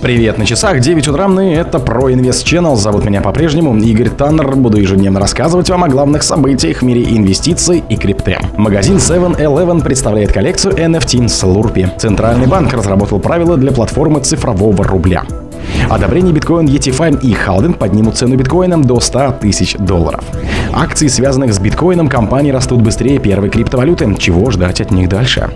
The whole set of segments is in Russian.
Привет, на часах 9 утра, и это про Инвест Channel. Зовут меня по-прежнему Игорь Таннер. Буду ежедневно рассказывать вам о главных событиях в мире инвестиций и крипты. Магазин 7-Eleven представляет коллекцию NFT Slurpee. Центральный банк разработал правила для платформы цифрового рубля. Одобрение биткоин ETFi и Халден поднимут цену биткоина до 100 тысяч долларов. Акции, связанных с биткоином, компании растут быстрее первой криптовалюты. Чего ждать от них дальше?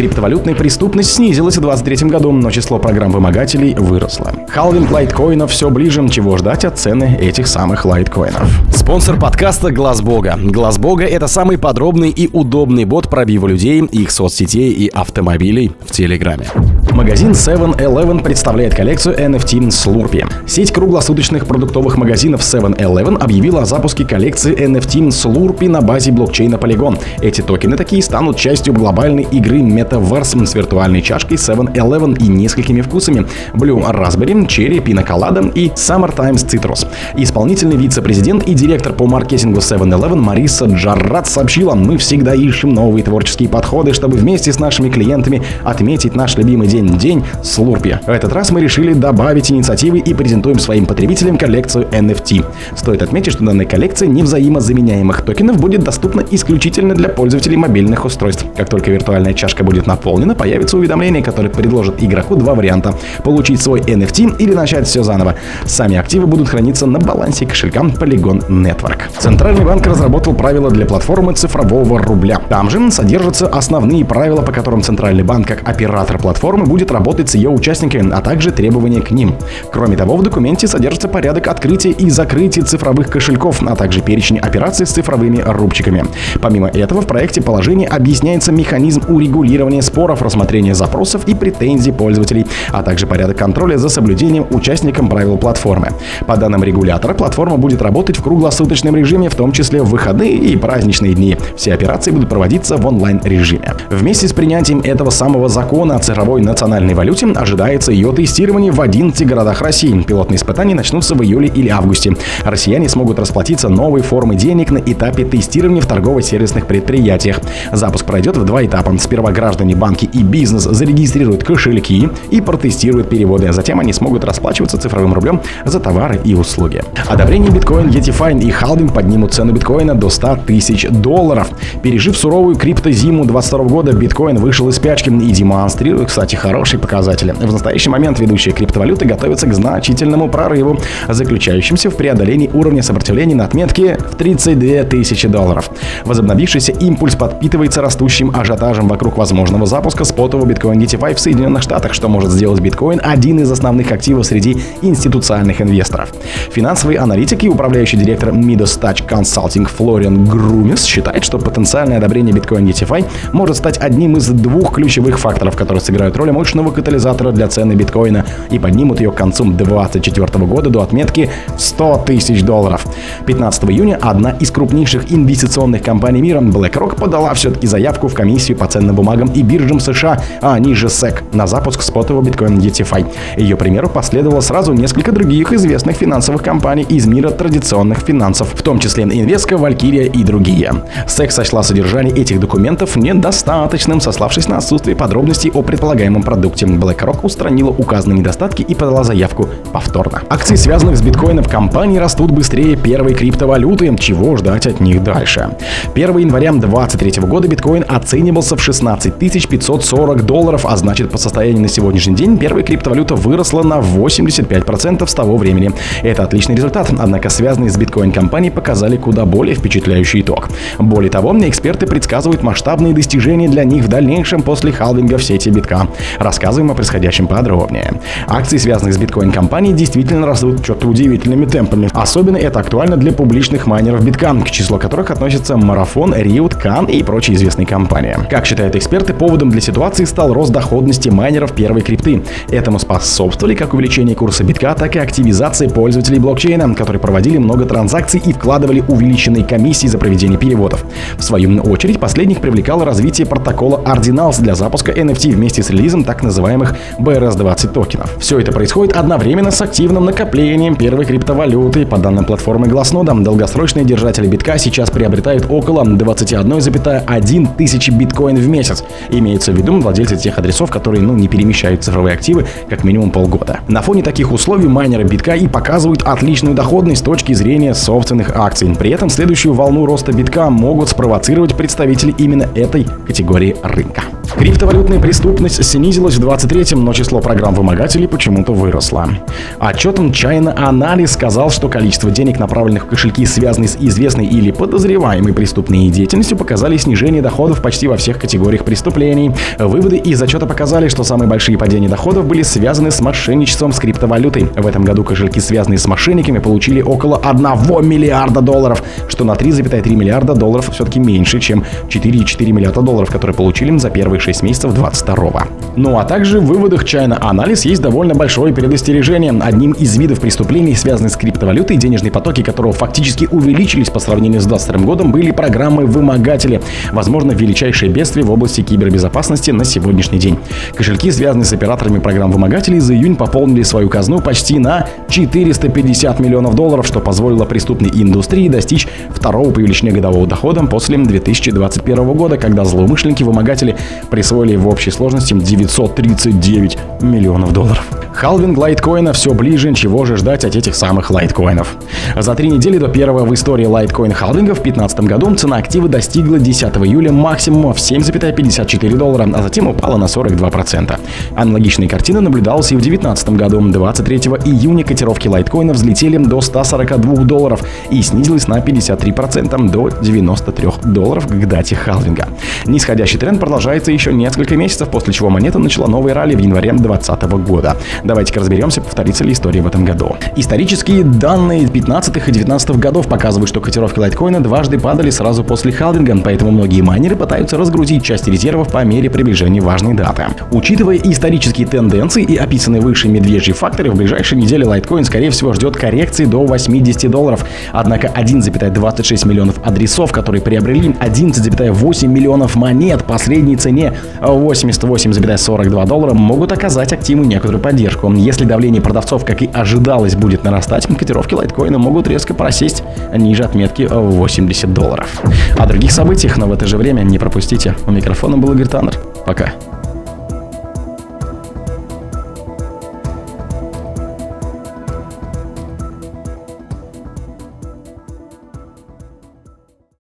Криптовалютная преступность снизилась в 2023 году, но число программ вымогателей выросло. Халвинг лайткоинов все ближе, чего ждать от цены этих самых лайткоинов. Спонсор подкаста Глаз Бога. Глаз Бога это самый подробный и удобный бот пробива людей, их соцсетей и автомобилей в Телеграме. Магазин 7-Eleven представляет коллекцию NFT Slurpee. Сеть круглосуточных продуктовых магазинов 7-Eleven объявила о запуске коллекции NFT Slurpee на базе блокчейна Polygon. Эти токены такие станут частью глобальной игры Metaverse с виртуальной чашкой 7-Eleven и несколькими вкусами Blue Raspberry, Cherry, Pina Colada и Summertime Citrus. Исполнительный вице-президент и директор по маркетингу 7-Eleven Мариса Джаррат сообщила, мы всегда ищем новые творческие подходы, чтобы вместе с нашими клиентами отметить наш любимый день день Слурпи. В этот раз мы решили добавить инициативы и презентуем своим потребителям коллекцию NFT. Стоит отметить, что данная коллекция невзаимозаменяемых токенов будет доступна исключительно для пользователей мобильных устройств. Как только виртуальная чашка будет наполнена, появится уведомление, которое предложит игроку два варианта – получить свой NFT или начать все заново. Сами активы будут храниться на балансе кошелька Polygon Network. Центральный банк разработал правила для платформы цифрового рубля. Там же содержатся основные правила, по которым Центральный банк как оператор платформы будет работать с ее участниками, а также требования к ним. Кроме того, в документе содержится порядок открытия и закрытия цифровых кошельков, а также перечень операций с цифровыми рубчиками. Помимо этого, в проекте положения объясняется механизм урегулирования споров, рассмотрения запросов и претензий пользователей, а также порядок контроля за соблюдением участникам правил платформы. По данным регулятора, платформа будет работать в круглосуточном режиме, в том числе в выходные и праздничные дни. Все операции будут проводиться в онлайн-режиме. Вместе с принятием этого самого закона о цифровой национальной валюте ожидается ее тестирование в 11 городах России. Пилотные испытания начнутся в июле или августе. Россияне смогут расплатиться новой формой денег на этапе тестирования в торгово-сервисных предприятиях. Запуск пройдет в два этапа. Сперва граждане, банки и бизнес зарегистрируют кошельки и протестируют переводы. Затем они смогут расплачиваться цифровым рублем за товары и услуги. Одобрение биткоин, Yetifine и Халдинг поднимут цену биткоина до 100 тысяч долларов. Пережив суровую криптозиму 22 года, биткоин вышел из спячки и демонстрирует, кстати, хорошие показатели. В настоящий момент ведущие криптовалюты готовятся к значительному прорыву, заключающимся в преодолении уровня сопротивления на отметке в 32 тысячи долларов. Возобновившийся импульс подпитывается растущим ажиотажем вокруг возможного запуска спотового биткоин DeFi в Соединенных Штатах, что может сделать биткоин один из основных активов среди институциональных инвесторов. Финансовый аналитик и управляющий директор Midas Touch Consulting Флориан Грумис считает, что потенциальное одобрение биткоин DeFi может стать одним из двух ключевых факторов, которые сыграют роль мощного катализатора для цены биткоина и поднимут ее к концу 2024 года до отметки в 100 тысяч долларов. 15 июня одна из крупнейших инвестиционных компаний мира BlackRock подала все-таки заявку в комиссию по ценным бумагам и биржам США, а они же SEC, на запуск спотового биткоина DeFi. Ее примеру последовало сразу несколько других известных финансовых компаний из мира традиционных финансов, в том числе Инвеска, Валькирия и другие. SEC сочла содержание этих документов недостаточным, сославшись на отсутствие подробностей о предполагаемом продукте. BlackRock устранила указанные недостатки и подала заявку повторно. Акции, связанных с биткоином компании, растут быстрее первой криптовалюты. Чего ждать от них дальше? 1 января 2023 года биткоин оценивался в 16 540 долларов, а значит по состоянию на сегодняшний день первая криптовалюта выросла на 85% с того времени. Это отличный результат, однако связанные с биткоин-компанией показали куда более впечатляющий итог. Более того, эксперты предсказывают масштабные достижения для них в дальнейшем после халвинга в сети битка. Рассказываем о происходящем подробнее. Акции, связанные с биткоин-компанией, действительно растут что-то удивительными темпами. Особенно это актуально для публичных майнеров битка, к числу которых относятся Марафон, Риут, Кан и прочие известные компании. Как считают эксперты, поводом для ситуации стал рост доходности майнеров первой крипты. Этому способствовали как увеличение курса битка, так и активизация пользователей блокчейна, которые проводили много транзакций и вкладывали увеличенные комиссии за проведение переводов. В свою очередь, последних привлекало развитие протокола Ordinals для запуска NFT вместе с релизом так называемых BRS-20 токенов. Все это происходит одновременно с активным накоплением первой криптовалюты. По данным платформы Glassnode, долгосрочные держатели битка сейчас приобретают около 21,1 тысячи биткоин в месяц. Имеется в виду владельцы тех адресов, которые ну, не перемещают цифровые активы как минимум полгода. На фоне таких условий майнеры битка и показывают отличную доходность с точки зрения собственных акций. При этом следующую волну роста битка могут спровоцировать представители именно этой категории рынка. Криптовалютная преступность снизилась в 23-м, но число программ вымогателей почему-то выросло. Отчетом China Analysis сказал, что количество денег, направленных в кошельки, связанные с известной или подозреваемой преступной деятельностью, показали снижение доходов почти во всех категориях преступлений. Выводы из отчета показали, что самые большие падения доходов были связаны с мошенничеством с криптовалютой. В этом году кошельки, связанные с мошенниками, получили около 1 миллиарда долларов, что на 3,3 миллиарда долларов все-таки меньше, чем 4,4 миллиарда долларов, которые получили за первые 6 месяцев 22 Ну а также в выводах China Analysis есть довольно большое предостережение. Одним из видов преступлений, связанных с криптовалютой, денежные потоки которого фактически увеличились по сравнению с 2022 годом, были программы вымогатели. Возможно, величайшее бедствие в области кибербезопасности на сегодняшний день. Кошельки, связанные с операторами программ вымогателей, за июнь пополнили свою казну почти на 450 миллионов долларов, что позволило преступной индустрии достичь второго по величине годового дохода после 2021 года, когда злоумышленники-вымогатели присвоили в общей сложности 939 миллионов долларов. Халвинг лайткоина все ближе, чего же ждать от этих самых лайткоинов. За три недели до первого в истории лайткоин халвинга в 2015 году цена актива достигла 10 июля максимума в 7,54 доллара, а затем упала на 42%. Аналогичная картина наблюдалась и в 2019 году. 23 июня котировки лайткоина взлетели до 142 долларов и снизилась на 53% до 93 долларов к дате халвинга. Нисходящий тренд продолжается еще несколько месяцев, после чего монета начала новый ралли в январе 2020 года. Давайте-ка разберемся, повторится ли история в этом году. Исторические данные 15 и 19 годов показывают, что котировки лайткоина дважды падали сразу после халвинга, поэтому многие майнеры пытаются разгрузить части резервов по мере приближения важной даты. Учитывая исторические тенденции и описанные выше медвежьи факторы, в ближайшие недели лайткоин, скорее всего, ждет коррекции до 80 долларов. Однако 1,26 миллионов адресов, которые приобрели 11,8 миллионов монет по средней цене 88,42 доллара, могут оказать активу некоторую поддержку. Если давление продавцов, как и ожидалось, будет нарастать, котировки лайткоина могут резко просесть ниже отметки 80 долларов. О других событиях, но в это же время не пропустите. У микрофона был Игорь Таннер. Пока.